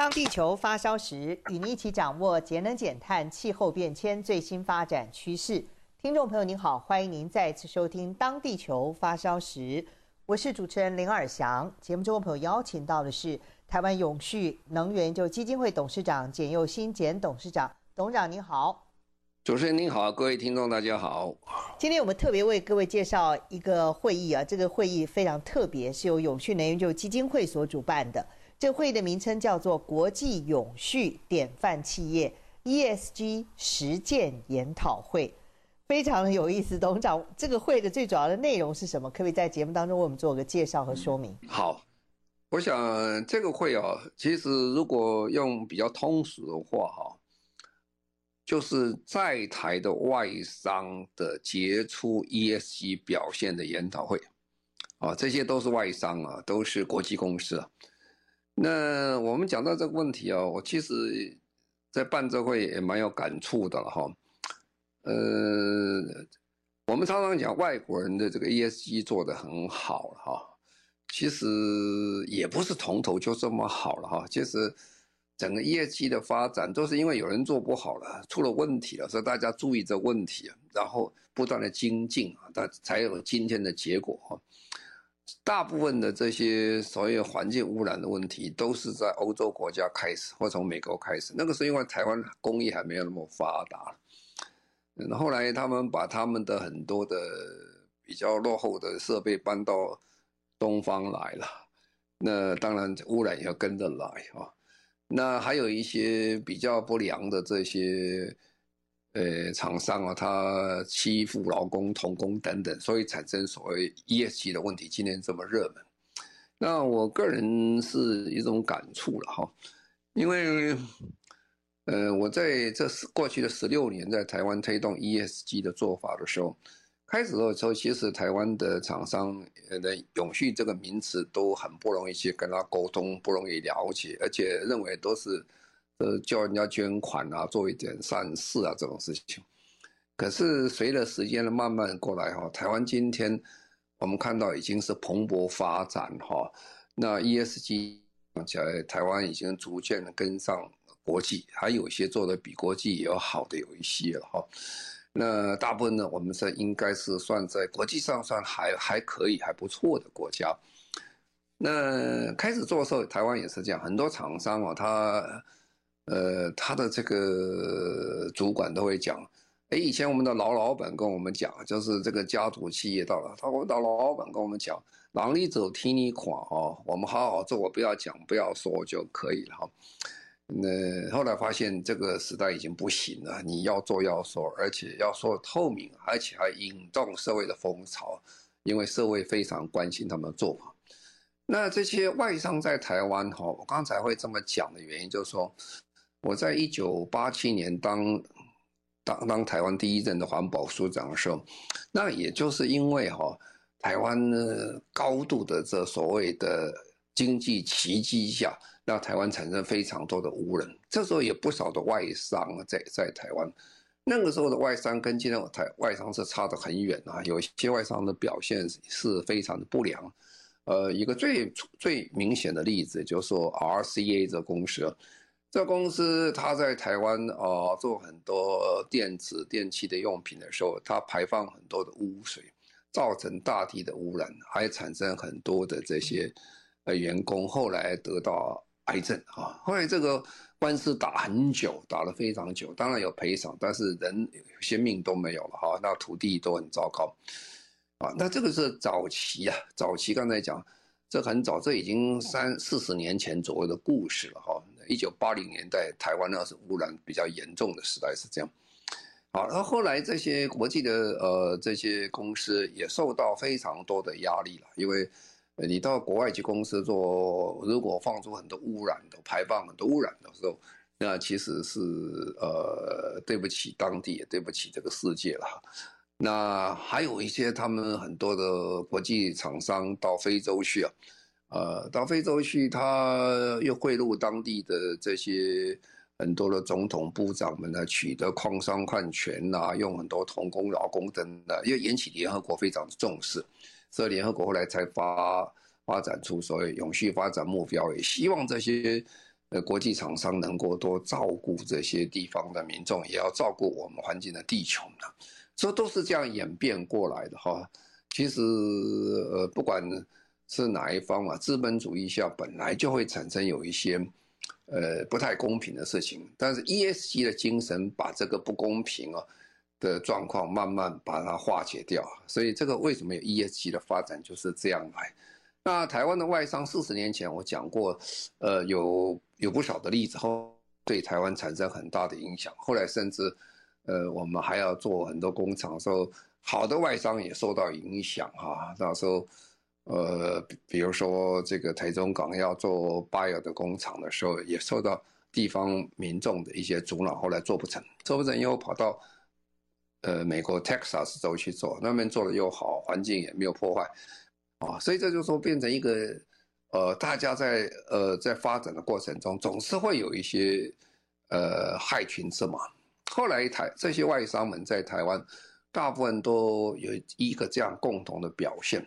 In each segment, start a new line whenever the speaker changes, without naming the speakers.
当地球发烧时，与您一起掌握节能减碳、气候变迁最新发展趋势。听众朋友您好，欢迎您再次收听《当地球发烧时》，我是主持人林尔翔。节目中的朋友邀请到的是台湾永续能源研究基金会董事长简佑新简董事长，董事长您好。
主持人您好，各位听众大家好。
今天我们特别为各位介绍一个会议啊，这个会议非常特别，是由永续能源研究基金会所主办的。这会议的名称叫做国际永续典范企业 ESG 实践研讨会，非常的有意思。董事长，这个会的最主要的内容是什么？可不可以在节目当中为我们做个介绍和说明？
好，我想这个会啊，其实如果用比较通俗的话哈。就是在台的外商的杰出 ESG 表现的研讨会，啊，这些都是外商啊，都是国际公司啊。那我们讲到这个问题啊，我其实，在办这会也蛮有感触的哈。呃，我们常常讲外国人的这个 ESG 做得很好哈，其实也不是从头就这么好了哈，其实。整个业绩的发展都是因为有人做不好了，出了问题了，所以大家注意这问题，然后不断的精进啊，它才有今天的结果哈。大部分的这些所谓环境污染的问题，都是在欧洲国家开始，或从美国开始。那个是因为台湾工艺还没有那么发达，嗯，后来他们把他们的很多的比较落后的设备搬到东方来了，那当然污染也要跟着来啊。那还有一些比较不良的这些，呃，厂商啊，他欺负劳工、童工等等，所以产生所谓 ESG 的问题，今天这么热门。那我个人是一种感触了哈，因为，呃，我在这过去的十六年在台湾推动 ESG 的做法的时候。开始的时候，其实台湾的厂商的永续这个名词都很不容易去跟他沟通，不容易了解，而且认为都是呃叫人家捐款啊，做一点善事啊这种事情。可是随着时间的慢慢过来哈，台湾今天我们看到已经是蓬勃发展哈，那 ESG 讲起来，台湾已经逐渐的跟上国际，还有一些做的比国际也要好的有一些了哈。那大部分呢，我们是应该是算在国际上算还还可以还不错的国家。那开始做的时候，台湾也是这样，很多厂商啊，他呃他的这个主管都会讲，哎，以前我们的老老板跟我们讲，就是这个家族企业到了，他我的老老板跟我们讲，让你走，听你话哦，我们好好做，我不要讲，不要说就可以了哈。那后来发现这个时代已经不行了，你要做要说，而且要说透明，而且还引动社会的风潮，因为社会非常关心他们的做法。那这些外商在台湾哈，我刚才会这么讲的原因就是说，我在一九八七年当当当台湾第一任的环保署长的时候，那也就是因为哈台湾呢高度的这所谓的经济奇迹下。让台湾产生非常多的污染，这时候有不少的外商在在台湾，那个时候的外商跟今天台外商是差得很远啊，有些外商的表现是非常的不良，呃，一个最最明显的例子就是说 RCA 这公司，这公司它在台湾啊、呃、做很多电子电器的用品的时候，它排放很多的污水，造成大地的污染，还产生很多的这些呃员工后来得到。癌症啊，后来这个官司打很久，打了非常久，当然有赔偿，但是人有些命都没有了哈，那土地都很糟糕啊。那这个是早期啊，早期刚才讲，这很早，这已经三四十年前左右的故事了哈。一九八零年代，台湾那是污染比较严重的时代是这样。好，然后后来这些国际的呃这些公司也受到非常多的压力了，因为。你到国外去公司做，如果放出很多污染的排放很多污染的时候，那其实是呃对不起当地，也对不起这个世界了。那还有一些他们很多的国际厂商到非洲去啊，呃，到非洲去，他又贿赂当地的这些很多的总统部长们呢，取得矿商矿权呐，用很多童工劳工等等，又引起联合国非常的重视。所以联合国后来才发发展出所谓永续发展目标，也希望这些呃国际厂商能够多照顾这些地方的民众，也要照顾我们环境的地球呢。所以都是这样演变过来的哈。其实呃不管是哪一方啊，资本主义下本来就会产生有一些呃不太公平的事情，但是 ESG 的精神把这个不公平啊。的状况慢慢把它化解掉，所以这个为什么有 ESG 的发展就是这样来。那台湾的外商四十年前我讲过，呃，有有不少的例子后对台湾产生很大的影响。后来甚至，呃，我们还要做很多工厂的时候，好的外商也受到影响哈。那时候，呃，比如说这个台中港要做 Bio 的工厂的时候，也受到地方民众的一些阻挠，后来做不成，做不成又跑到。呃，美国 Texas 州去做，那边做的又好，环境也没有破坏，啊，所以这就说变成一个，呃，大家在呃在发展的过程中，总是会有一些呃害群之马。后来台这些外商们在台湾，大部分都有一个这样共同的表现，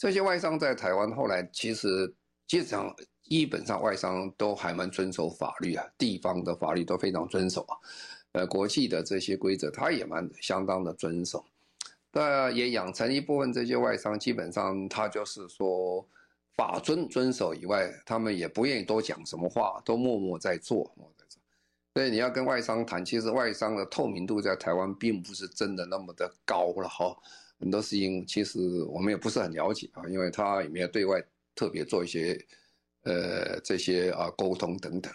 这些外商在台湾后来其实基本上基本上外商都还蛮遵守法律啊，地方的法律都非常遵守啊。呃，国际的这些规则，他也蛮相当的遵守，那也养成一部分这些外商，基本上他就是说法遵遵守以外，他们也不愿意多讲什么话，都默默在做，所以你要跟外商谈，其实外商的透明度在台湾并不是真的那么的高了哈。很多事情其实我们也不是很了解啊，因为他也没有对外特别做一些呃这些啊沟通等等。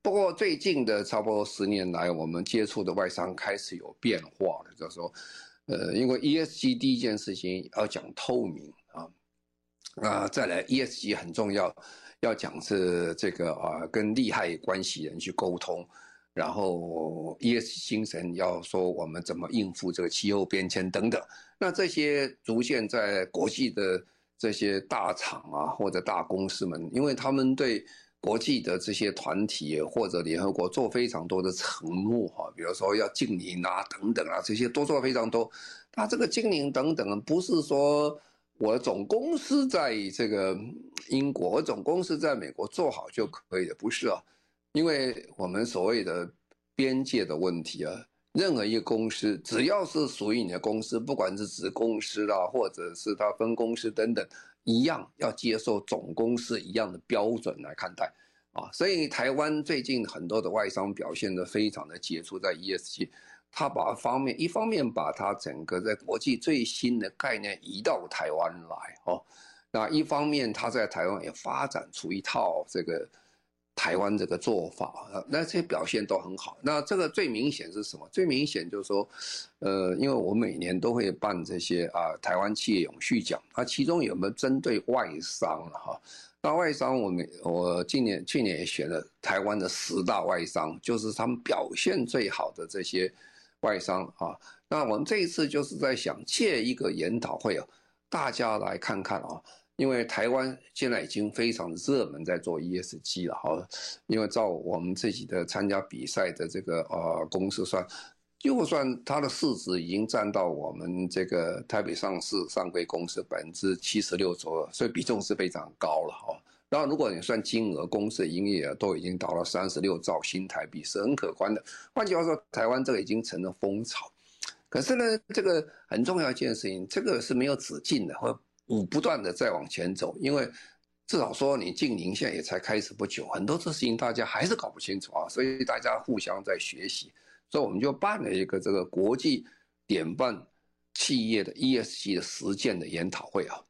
不过最近的差不多十年来，我们接触的外商开始有变化了，就是说，呃，因为 ESG 第一件事情要讲透明啊，啊，再来 ESG 很重要，要讲是这个啊，跟利害关系人去沟通，然后 ES 精神要说我们怎么应付这个气候变迁等等，那这些逐渐在国际的这些大厂啊或者大公司们，因为他们对国际的这些团体或者联合国做非常多的承诺哈，比如说要净零啊等等啊，这些都做非常多。那这个净零等等，不是说我总公司在这个英国，我总公司在美国做好就可以的，不是啊。因为我们所谓的边界的问题啊，任何一个公司只要是属于你的公司，不管是子公司啦，或者是它分公司等等。一样要接受总公司一样的标准来看待，啊，所以台湾最近很多的外商表现得非常的杰出，在 ESG，他把方面一方面把他整个在国际最新的概念移到台湾来，哦，那一方面他在台湾也发展出一套这个。台湾这个做法，那这些表现都很好。那这个最明显是什么？最明显就是说，呃，因为我每年都会办这些啊，台湾企业永续奖，那其中有没有针对外商哈？那外商我们我今年去年也选了台湾的十大外商，就是他们表现最好的这些外商啊。那我们这一次就是在想借一个研讨会啊，大家来看看啊。因为台湾现在已经非常热门，在做 ESG 了哈。因为照我们自己的参加比赛的这个呃公司算，就算它的市值已经占到我们这个台北上市上柜公司百分之七十六左右，所以比重是非常高了哈。然后如果你算金额，公司的营业额都已经达到了三十六兆新台币，是很可观的。换句话说，台湾这个已经成了风潮。可是呢，这个很重要一件事情，这个是没有止境的，或。不不断的在往前走，因为至少说你净零现在也才开始不久，很多事情大家还是搞不清楚啊，所以大家互相在学习，所以我们就办了一个这个国际典范企业的 ESG 的实践的研讨会啊，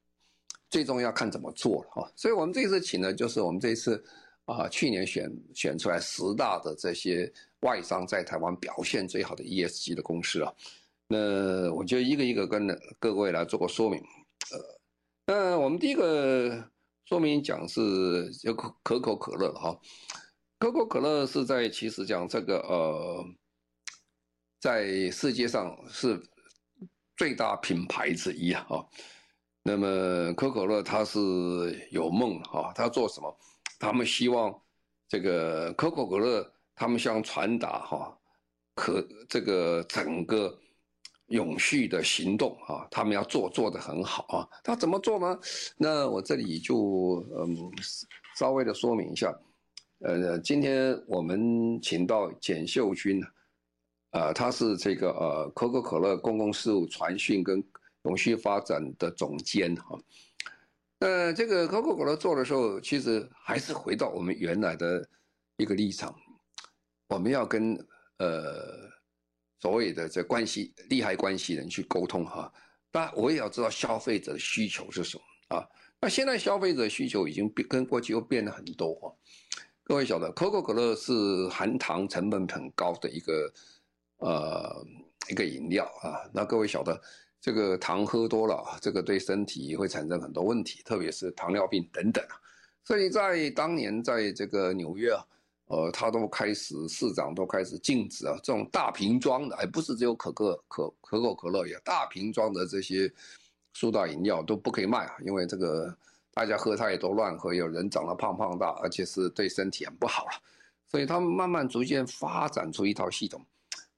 最终要看怎么做了啊，所以我们这次请的就是我们这次啊去年选选出来十大的这些外商在台湾表现最好的 ESG 的公司啊，那我就一个一个跟各位来做个说明，呃。那我们第一个说明讲是有可可口可乐哈，可口可乐是在其实讲这个呃，在世界上是最大品牌之一啊。那么可口可乐它是有梦哈，它做什么？他们希望这个可口可乐，他们想传达哈，可这个整个。永续的行动啊，他们要做做得很好啊。他怎么做呢？那我这里就嗯稍微的说明一下。呃，今天我们请到简秀君，啊、他是这个呃可口可乐公共事务传讯跟永续发展的总监哈。那这个可口可乐做的时候，其实还是回到我们原来的一个立场，我们要跟呃。所谓的这关系利害关系人去沟通哈，但我也要知道消费者的需求是什么啊？那现在消费者需求已经变跟过去又变了很多哈。各位晓得，可口可乐是含糖成本很高的一个呃一个饮料啊。那各位晓得，这个糖喝多了，这个对身体会产生很多问题，特别是糖尿病等等啊。所以在当年，在这个纽约啊。呃，他都开始市长都开始禁止啊，这种大瓶装的，还不是只有可可可可口可乐呀，大瓶装的这些苏打饮料都不可以卖啊，因为这个大家喝太多乱喝，有人长得胖胖大，而且是对身体很不好了，所以他们慢慢逐渐发展出一套系统，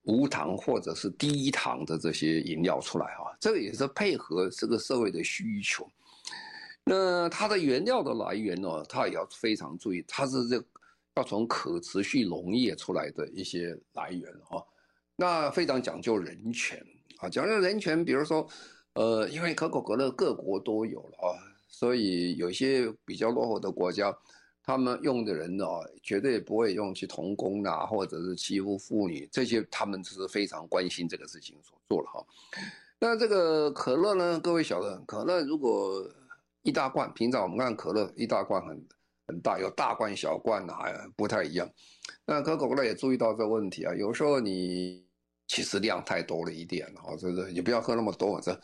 无糖或者是低糖的这些饮料出来啊，这个也是配合这个社会的需求。那它的原料的来源呢，它也要非常注意，它是这。要从可持续农业出来的一些来源哈，那非常讲究人权啊，讲究人权，比如说，呃，因为可口可乐各国都有了啊，所以有些比较落后的国家，他们用的人呢，绝对不会用去童工呐，或者是欺负妇女，这些他们是非常关心这个事情所做了哈。那这个可乐呢，各位晓得，可乐如果一大罐，平常我们看可乐一大罐很。很大，有大罐小罐的，还不太一样。那可口可乐也注意到这个问题啊，有时候你其实量太多了一点，哈，这个你不要喝那么多，这，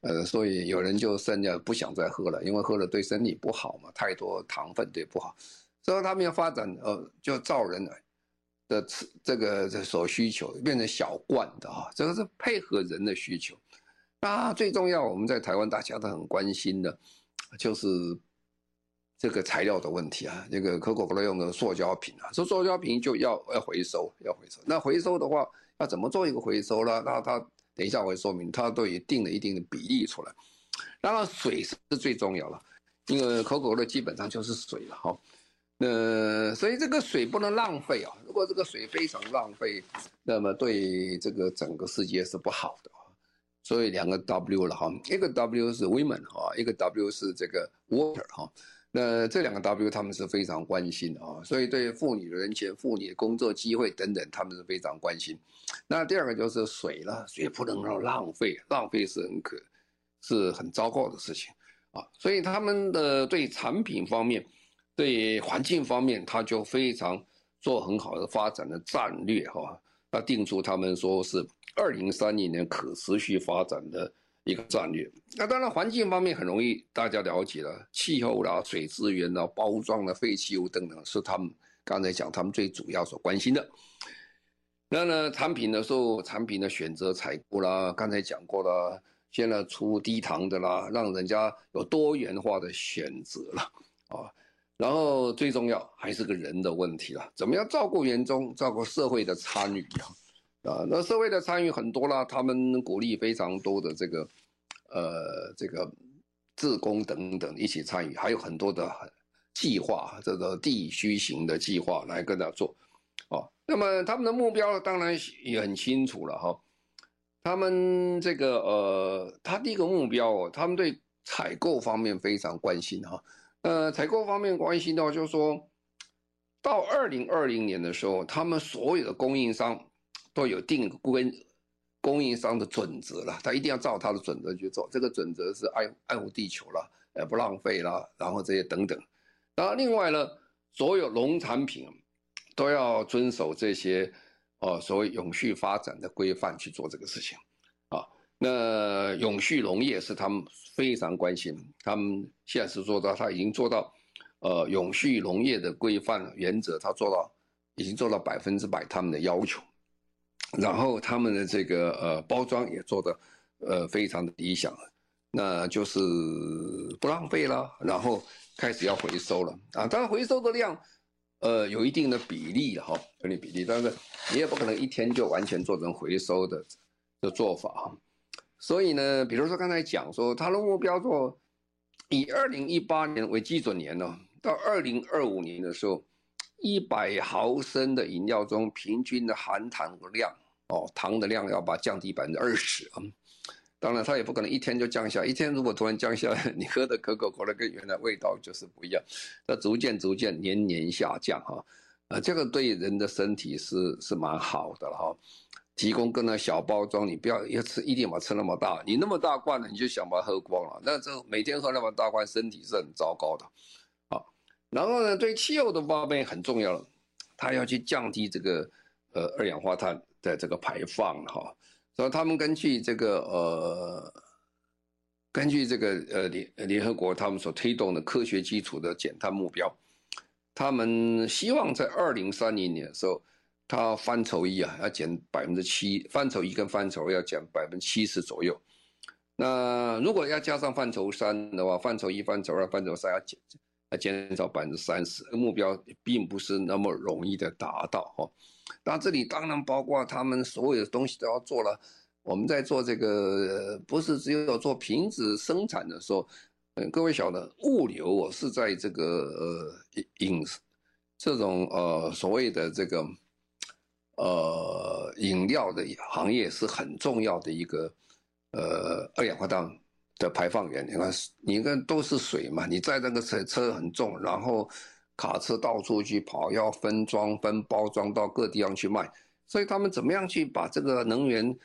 呃，所以有人就剩下不想再喝了，因为喝了对身体不好嘛，太多糖分对不好。所以他们要发展，呃，就照人的吃这个所需求，变成小罐的啊，这个是配合人的需求。那最重要，我们在台湾大家都很关心的，就是。这个材料的问题啊，这个可口可乐用的塑胶瓶啊，说塑胶瓶就要要回收，要回收。那回收的话，要怎么做一个回收呢？那它等一下我会说明，它都已定了一定的比例出来。当然水是最重要了，因为可口可乐基本上就是水了哈。那所以这个水不能浪费啊，如果这个水非常浪费，那么对这个整个世界是不好的。所以两个 W 了哈，一个 W 是 women 哈，一个 W 是这个 water 哈。那这两个 W 他们是非常关心的啊，所以对妇女的人权、妇女的工作机会等等，他们是非常关心。那第二个就是水了，水不能够浪费，浪费是很可是很糟糕的事情啊。所以他们的对产品方面、对环境方面，他就非常做很好的发展的战略哈。那定出他们说是二零三零年可持续发展的。一个战略，那当然环境方面很容易大家了解了，气候啦、水资源啦、包装的废弃物等等，是他们刚才讲他们最主要所关心的。那呢，产品的时候，产品的选择采购啦，刚才讲过了，现在出低糖的啦，让人家有多元化的选择了啊。然后最重要还是个人的问题了，怎么样照顾员工，照顾社会的参与啊？啊，那社会的参与很多啦，他们鼓励非常多的这个，呃，这个自工等等一起参与，还有很多的计划，这个地区型的计划来跟他做，哦，那么他们的目标当然也很清楚了哈，他们这个呃，他第一个目标哦，他们对采购方面非常关心哈，呃，采购方面关心到就是说到二零二零年的时候，他们所有的供应商。都有定跟供应商的准则了，他一定要照他的准则去做。这个准则是爱爱护地球了，呃，不浪费了，然后这些等等。然后另外呢，所有农产品都要遵守这些哦，所谓永续发展的规范去做这个事情啊。那永续农业是他们非常关心，他们现在是做到，他已经做到，呃，永续农业的规范原则，他做到已经做到百分之百他们的要求，然后他们的这个呃包装也做得呃非常的理想，那就是不浪费了，然后开始要回收了啊，当然回收的量。呃，有一定的比例哈，有点比例，但是你也不可能一天就完全做成回收的的做法哈。所以呢，比如说刚才讲说，他的目标做以二零一八年为基准年呢，到二零二五年的时候，一百毫升的饮料中平均的含糖量哦，糖的量要把降低百分之二十啊。当然，它也不可能一天就降下。一天如果突然降下来，你喝的可口可乐跟原来味道就是不一样。它逐渐逐渐年年下降哈，啊，这个对人的身体是是蛮好的哈。提供个那小包装，你不要一吃一定把吃那么大。你那么大罐的，你就想把它喝光了。那这每天喝那么大罐，身体是很糟糕的。然后呢，对气候的方面很重要了，它要去降低这个呃二氧化碳的这个排放哈。所以他们根据这个呃，根据这个呃联联合国他们所推动的科学基础的减碳目标，他们希望在二零三零年的时候，它范畴一啊要减百分之七，范畴一跟范畴二要减百分之七十左右。那如果要加上范畴三的话，范畴一、范畴二、范畴三要减减少百分之三十，目标并不是那么容易的达到哈。那这里当然包括他们所有的东西都要做了。我们在做这个，不是只有做瓶子生产的时候，嗯，各位晓得，物流我是在这个呃饮这种呃所谓的这个呃饮料的行业是很重要的一个呃二氧化碳的排放源。你看，你看都是水嘛，你在那个车车很重，然后。卡车到处去跑，要分装、分包装到各地方去卖，所以他们怎么样去把这个能源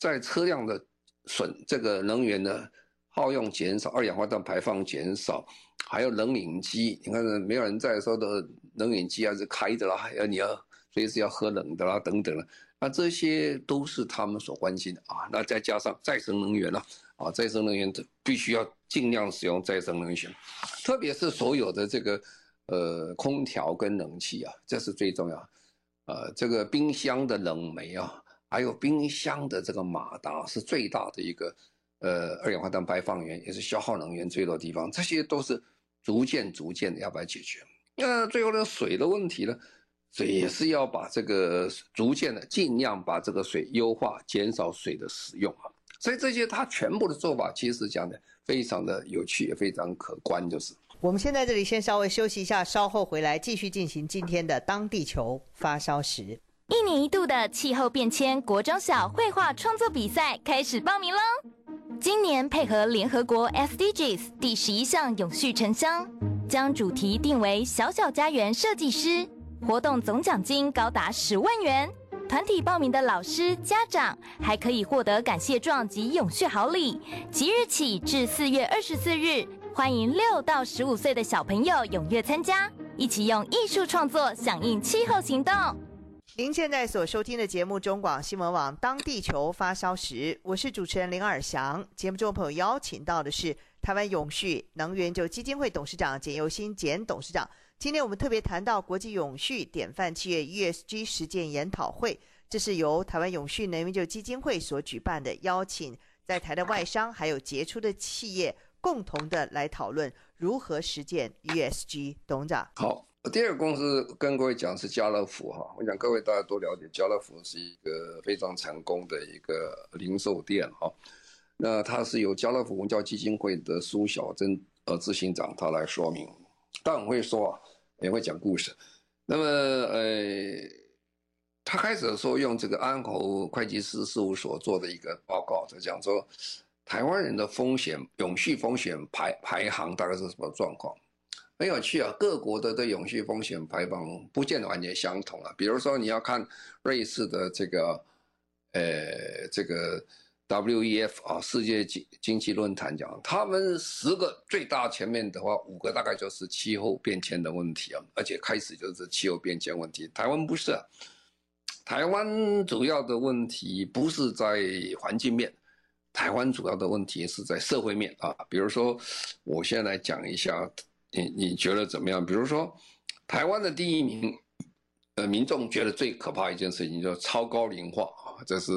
在车辆的损这个能源的耗用减少，二氧化碳排放减少，还有冷饮机，你看没有人在的时候的冷饮机还是开着啦，要你要随时要喝冷的啦等等了，那这些都是他们所关心的啊。那再加上再生能源了啊，啊再生能源必须要尽量使用再生能源，特别是所有的这个。呃，空调跟冷气啊，这是最重要。呃，这个冰箱的冷媒啊，还有冰箱的这个马达是最大的一个呃二氧化碳排放源，也是消耗能源最多的地方。这些都是逐渐逐渐的要把它解决。那最后呢，水的问题呢，水也是要把这个逐渐的尽量把这个水优化，减少水的使用啊。所以这些他全部的做法，其实讲的非常的有趣，也非常可观，就是。
我们先在这里先稍微休息一下，稍后回来继续进行今天的当地球发烧时。
一年一度的气候变迁国中小绘画创作比赛开始报名喽！今年配合联合国 SDGs 第十一项永续城乡，将主题定为“小小家园设计师”，活动总奖金高达十万元。团体报名的老师、家长还可以获得感谢状及永续好礼。即日起至四月二十四日。欢迎六到十五岁的小朋友踊跃参加，一起用艺术创作响应气候行动。
您现在所收听的节目中广新闻网《当地球发烧时》，我是主持人林尔祥。节目中朋友邀请到的是台湾永续能源就基金会董事长简又新简董事长。今天我们特别谈到国际永续典范企业 ESG 实践研讨会，这是由台湾永续能源就基金会所举办的，邀请在台的外商还有杰出的企业。共同的来讨论如何实践 ESG，董事长。
好，第二个公司跟各位讲是家乐福哈，我想各位大家都了解，家乐福是一个非常成功的一个零售店哈。那它是由家乐福文教基金会的苏小珍呃执行长他来说明，但我会说，也会讲故事。那么呃，他开始的时候用这个安侯会计师事务所做的一个报告，就讲说。台湾人的风险永续风险排排行大概是什么状况？很有趣啊，各国的的永续风险排行不见得完全相同啊。比如说你要看瑞士的这个，呃，这个 WEF 啊，世界经经济论坛讲，他们十个最大前面的话，五个大概就是气候变迁的问题啊，而且开始就是气候变迁问题。台湾不是啊，台湾主要的问题不是在环境面。台湾主要的问题是在社会面啊，比如说，我先来讲一下，你你觉得怎么样？比如说，台湾的第一名，呃，民众觉得最可怕一件事情就是超高龄化啊，这是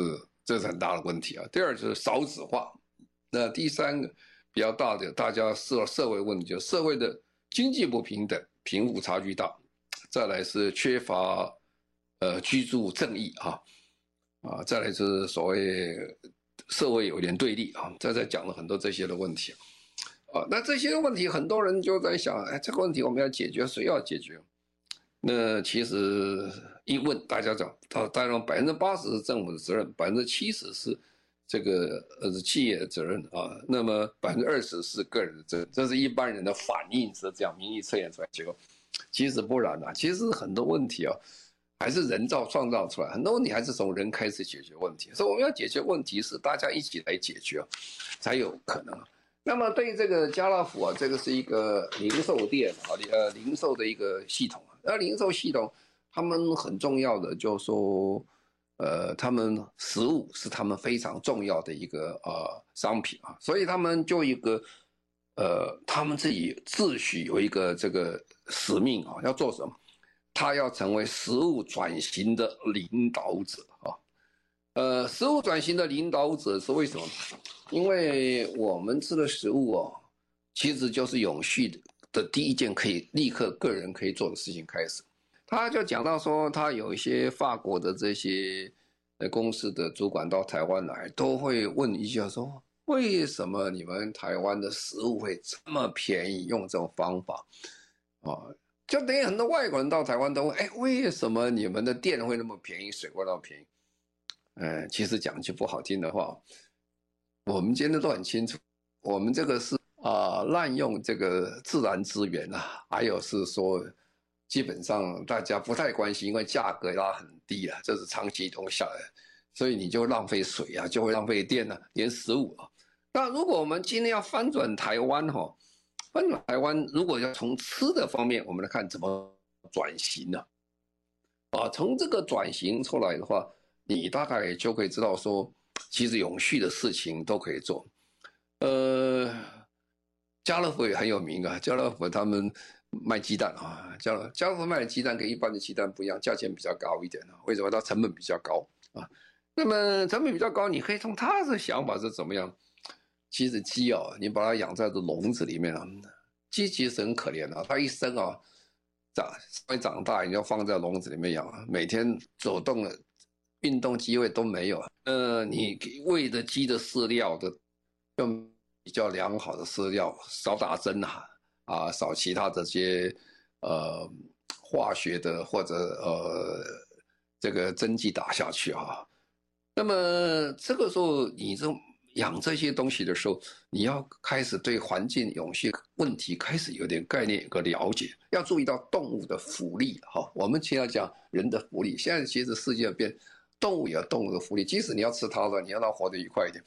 这是很大的问题啊。第二就是少子化，那第三个比较大的大家社社会问题就社会的经济不平等，贫富差距大，再来是缺乏呃居住正义啊啊，再来是所谓。社会有点对立啊，在在讲了很多这些的问题，啊，那这些问题很多人就在想，哎，这个问题我们要解决，谁要解决？那其实一问大家讲，他当然百分之八十是政府的责任，百分之七十是这个呃企业的责任啊，那么百分之二十是个人的责任，这是一般人的反应是这样，民意测验出来结果，其实不然啊，其实很多问题啊。还是人造创造出来，很多问题还是从人开始解决问题，所以我们要解决问题是大家一起来解决，才有可能。那么对于这个家乐福啊，这个是一个零售店啊，呃，零售的一个系统啊。那零售系统，他们很重要的就是说，呃，他们食物是他们非常重要的一个呃商品啊，所以他们就一个呃，他们自己自诩有一个这个使命啊，要做什么？他要成为食物转型的领导者啊，呃，食物转型的领导者是为什么？因为我们吃的食物哦，其实就是永续的的第一件可以立刻个人可以做的事情开始。他就讲到说，他有一些法国的这些公司的主管到台湾来，都会问一下说，为什么你们台湾的食物会这么便宜？用这种方法啊？就等于很多外国人到台湾都问：哎，为什么你们的店会那么便宜，水果那么便宜？嗯，其实讲句不好听的话，我们今天都很清楚，我们这个是啊滥用这个自然资源啊，还有是说，基本上大家不太关心，因为价格拉很低啊，这是长期通下来，所以你就浪费水啊，就会浪费电啊，连食物啊。那如果我们今天要翻转台湾哈？翻转台湾如果要从吃的方面，我们来看怎么转型呢？啊，从这个转型出来的话，你大概就可以知道说，其实永续的事情都可以做。呃，家乐福也很有名啊，家乐福他们卖鸡蛋啊，家乐家乐福卖的鸡蛋跟一般的鸡蛋不一样，价钱比较高一点啊。为什么？它成本比较高啊。那么成本比较高，你可以从他的想法是怎么样？其实鸡哦，你把它养在这笼子里面啊，鸡其实很可怜啊，它一生啊，长稍微长大，你要放在笼子里面养啊，每天走动的运动机会都没有。呃，你喂的鸡的饲料的就比较良好的饲料，少打针啊，啊，少其他这些呃化学的或者呃这个针剂打下去啊。那么这个时候你这。养这些东西的时候，你要开始对环境有些问题开始有点概念、有个了解。要注意到动物的福利，哈，我们现在讲人的福利。现在其实世界变，动物也有动物的福利。即使你要吃它的，你要让它活得愉快一点，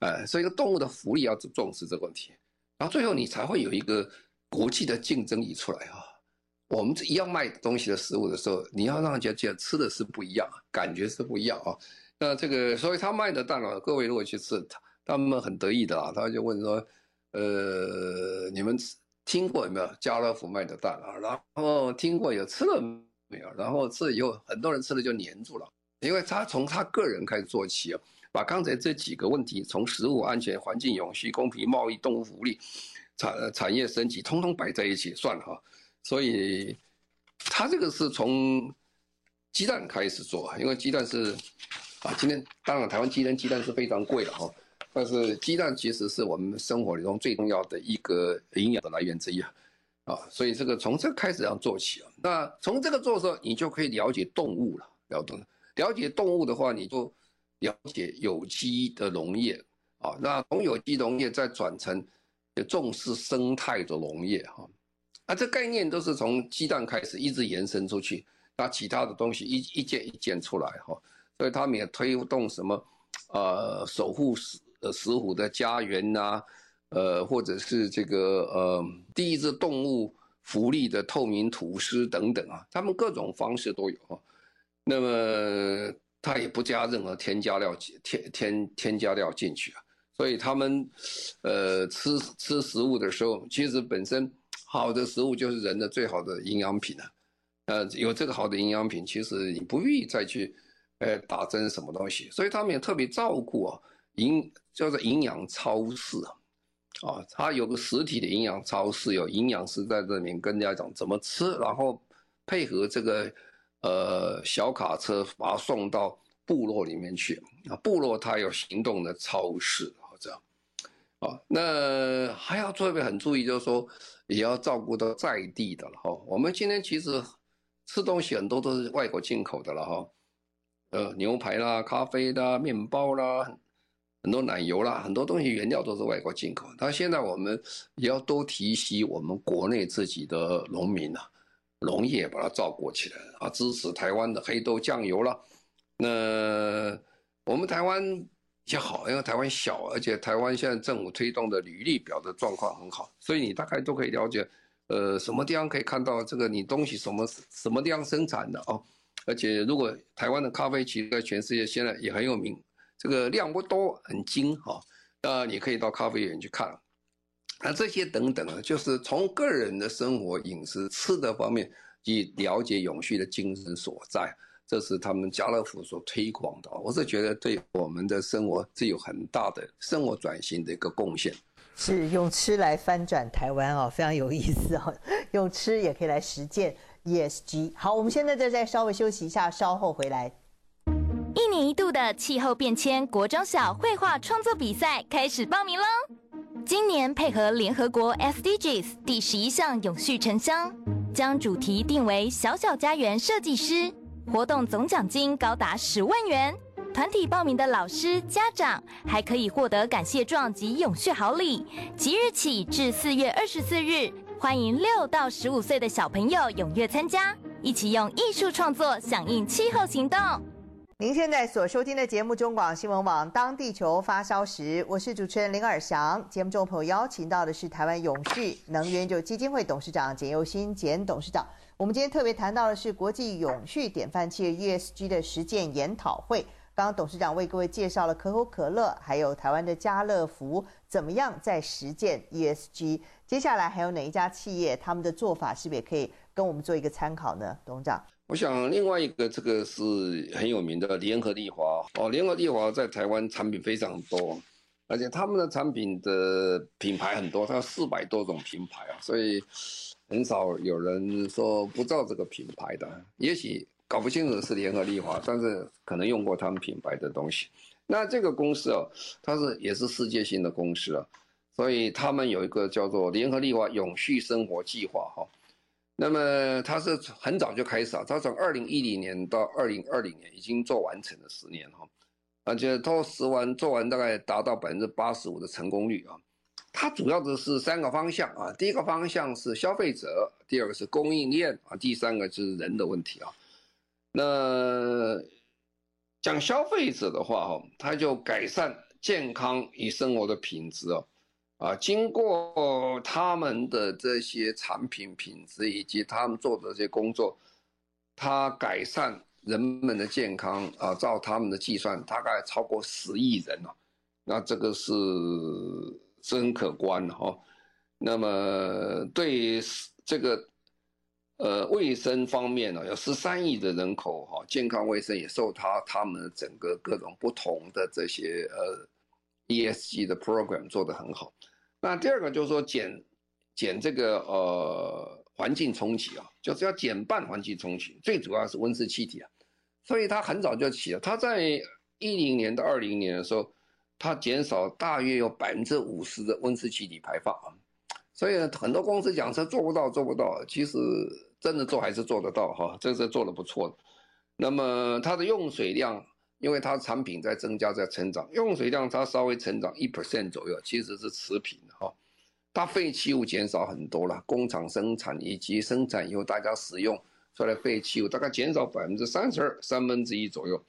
哎，所以动物的福利要重视这个问题。然后最后你才会有一个国际的竞争力出来啊。我们一样卖东西的食物的时候，你要让人家觉得吃的是不一样，感觉是不一样啊。那这个，所以他卖的蛋啊，各位如果去吃，他们很得意的啊，他就问说，呃，你们听过有没有家乐福卖的蛋啊？然后听过有吃了没有？然后吃了以后，很多人吃了就黏住了，因为他从他个人开始做起啊，把刚才这几个问题，从食物安全、环境永续、公平贸易、动物福利、产产业升级，通通摆在一起算了哈。所以他这个是从鸡蛋开始做，因为鸡蛋是。啊，今天当然台湾鸡蛋鸡蛋是非常贵的哈，但是鸡蛋其实是我们生活里中最重要的一个营养的来源之一啊，啊，所以这个从这开始要做起啊。那从这个做的时候，你就可以了解动物了，了解了解动物的话，你就了解有机的农业啊。那从有机农业再转成重视生态的农业哈，啊，这概念都是从鸡蛋开始一直延伸出去，那其他的东西一一件一件出来哈。所以他们也推动什么，呃，守护石石虎的家园呐、呃，或者是这个呃第一只动物福利的透明吐司等等啊，他们各种方式都有啊。那么他也不加任何添加料，添添添加料进去啊，所以他们，呃，吃吃食物的时候，其实本身好的食物就是人的最好的营养品啊。呃，有这个好的营养品，其实你不必再去，呃，打针什么东西。所以他们也特别照顾啊，营叫做营养超市啊，啊，他有个实体的营养超市，有营养师在这里面跟大家讲怎么吃，然后配合这个呃小卡车把它送到部落里面去啊，部落它有行动的超市。啊，那还要特别很注意，就是说也要照顾到在地的了哈。我们今天其实吃东西很多都是外国进口的了哈，呃，牛排啦、咖啡啦、面包啦，很多奶油啦，很多东西原料都是外国进口。但现在我们也要多提携我们国内自己的农民啊，农业把它照顾起来啊，支持台湾的黑豆酱油啦。那我们台湾。也好，因为台湾小，而且台湾现在政府推动的履历表的状况很好，所以你大概都可以了解，呃，什么地方可以看到这个你东西什么什么地方生产的哦。而且如果台湾的咖啡其实在全世界现在也很有名，这个量不多，很精哈，那你可以到咖啡园去看。那这些等等啊，就是从个人的生活饮食吃的方面去了解永续的精神所在。这是他们家乐福所推广的，我是觉得对我们的生活是有很大的生活转型的一个贡献。
是用吃来翻转台湾哦，非常有意思哦。用吃也可以来实践 ESG。好，我们现在再再稍微休息一下，稍后回来。
一年一度的气候变迁国中小绘画创作比赛开始报名喽！今年配合联合国 SDGs 第十一项永续城乡，将主题定为“小小家园设计师”。活动总奖金高达十万元，团体报名的老师、家长还可以获得感谢状及永续好礼。即日起至四月二十四日，欢迎六到十五岁的小朋友踊跃参加，一起用艺术创作响应气候行动。
您现在所收听的节目中广新闻网《当地球发烧时》，我是主持人林尔祥。节目中朋友邀请到的是台湾永续能源就基金会董事长简又新简董事长。我们今天特别谈到的是国际永续典范企业 ESG 的实践研讨会。刚刚董事长为各位介绍了可口可乐，还有台湾的家乐福怎么样在实践 ESG。接下来还有哪一家企业，他们的做法是不是也可以跟我们做一个参考呢？董事长，
我想另外一个这个是很有名的联合利华哦，联合利华在台湾产品非常多，而且他们的产品的品牌很多，它有四百多种品牌啊，所以。很少有人说不知道这个品牌的，也许搞不清楚是联合利华，但是可能用过他们品牌的东西。那这个公司哦，它是也是世界性的公司啊，所以他们有一个叫做联合利华永续生活计划哈。那么它是很早就开始啊，它从二零一零年到二零二零年已经做完成了十年哈，而且做十完做完大概达到百分之八十五的成功率啊。它主要的是三个方向啊，第一个方向是消费者，第二个是供应链啊，第三个就是人的问题啊。那讲消费者的话哈，它就改善健康与生活的品质哦，啊，啊经过他们的这些产品品质以及他们做的这些工作，它改善人们的健康啊，照他们的计算，大概超过十亿人了，那这个是。是很可观的哈，那么对这个呃卫生方面呢，有十三亿的人口哈，健康卫生也受他他们整个各种不同的这些呃 ESG 的 program 做得很好。那第二个就是说减减这个呃环境冲击啊，就是要减半环境冲击，最主要是温室气体啊，所以它很早就起了，它在一零年到二零年的时候。它减少大约有百分之五十的温室气体排放啊，所以很多公司讲说做不到做不到，其实真的做还是做得到哈，这是做得不错的。那么它的用水量，因为它产品在增加在成长，用水量它稍微成长一 percent 左右，其实是持平的哈。它废弃物减少很多了，工厂生产以及生产以后大家使用出来废弃物大概减少百分之三十二，三分之一左右。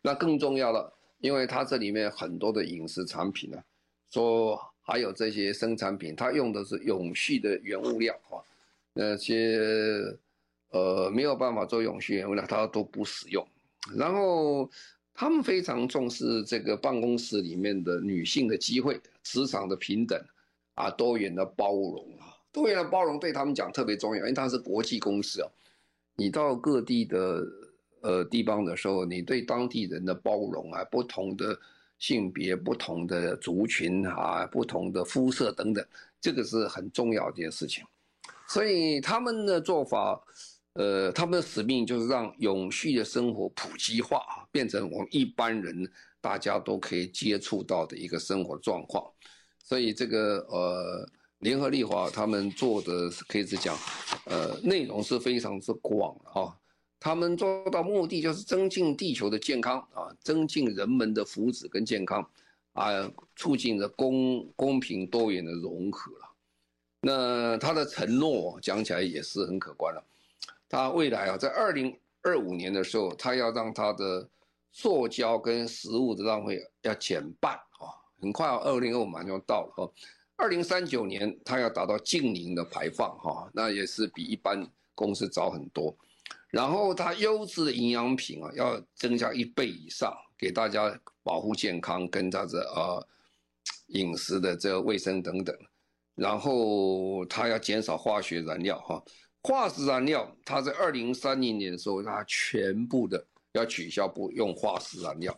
那更重要了。因为它这里面很多的饮食产品呢，说还有这些生产品，它用的是永续的原物料啊，那些呃没有办法做永续原物料，它都不使用。然后他们非常重视这个办公室里面的女性的机会、职场的平等啊、多元的包容啊，多元的包容对他们讲特别重要，因为它是国际公司哦。你到各地的呃地方的时候，你对当地人的包容啊，不同的性别、不同的族群啊、不同的肤色等等，这个是很重要的一件事情。所以他们的做法，呃，他们的使命就是让永续的生活普及化，变成我们一般人大家都可以接触到的一个生活状况。所以这个呃。联合利华他们做的可以是讲，呃，内容是非常之广啊。他们做到目的就是增进地球的健康啊，增进人们的福祉跟健康，啊，促进着公公平多元的融合了。那他的承诺讲起来也是很可观了。他未来啊，在二零二五年的时候，他要让他的塑胶跟食物的浪费要减半啊，很快啊，二零二五马上就到了哈。二零三九年，它要达到净零的排放，哈，那也是比一般公司早很多。然后它优质的营养品啊，要增加一倍以上，给大家保护健康跟它的呃饮食的这个卫生等等。然后它要减少化学燃料，哈，化石燃料它在二零三零年的时候，它全部的要取消不用化石燃料，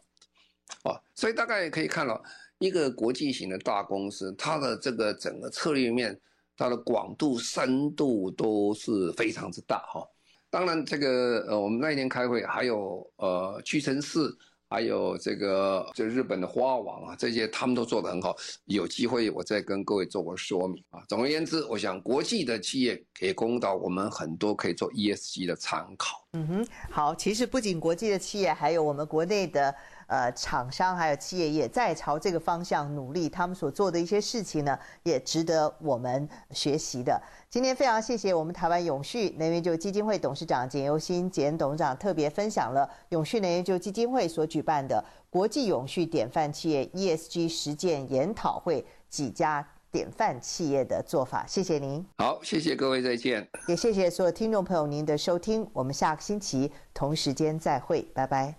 啊，所以大概可以看到。一个国际型的大公司，它的这个整个策略面，它的广度、深度都是非常之大哈。当然，这个呃，我们那一天开会，还有呃屈臣氏，还有这个就日本的花王啊，这些他们都做得很好。有机会我再跟各位做个说明啊。总而言之，我想国际的企业可以供到我们很多可以做 ESG 的参考。
嗯哼，好，其实不仅国际的企业，还有我们国内的。呃，厂商还有企业也在朝这个方向努力，他们所做的一些事情呢，也值得我们学习的。今天非常谢谢我们台湾永续能源就基金会董事长简尤新简董事长特别分享了永续能源就基金会所举办的国际永续典范企业 ESG 实践研讨会，几家典范企业的做法。谢谢您。
好，谢谢各位，再见。
也谢谢所有听众朋友您的收听，我们下个星期同时间再会，拜拜。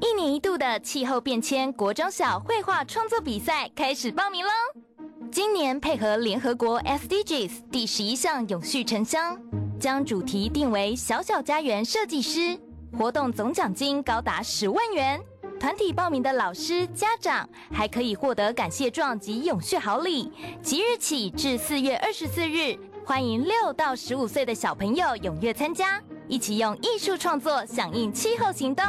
一年一度的气候变迁国中小绘画创作比赛开始报名喽！今年配合联合国 SDGs 第十一项永续城乡，将主题定为“小小家园设计师”，活动总奖金高达十万元。团体报名的老师、家长还可以获得感谢状及永续好礼。即日起至四月二十四日，欢迎六到十五岁的小朋友踊跃参加，一起用艺术创作响应气候行动。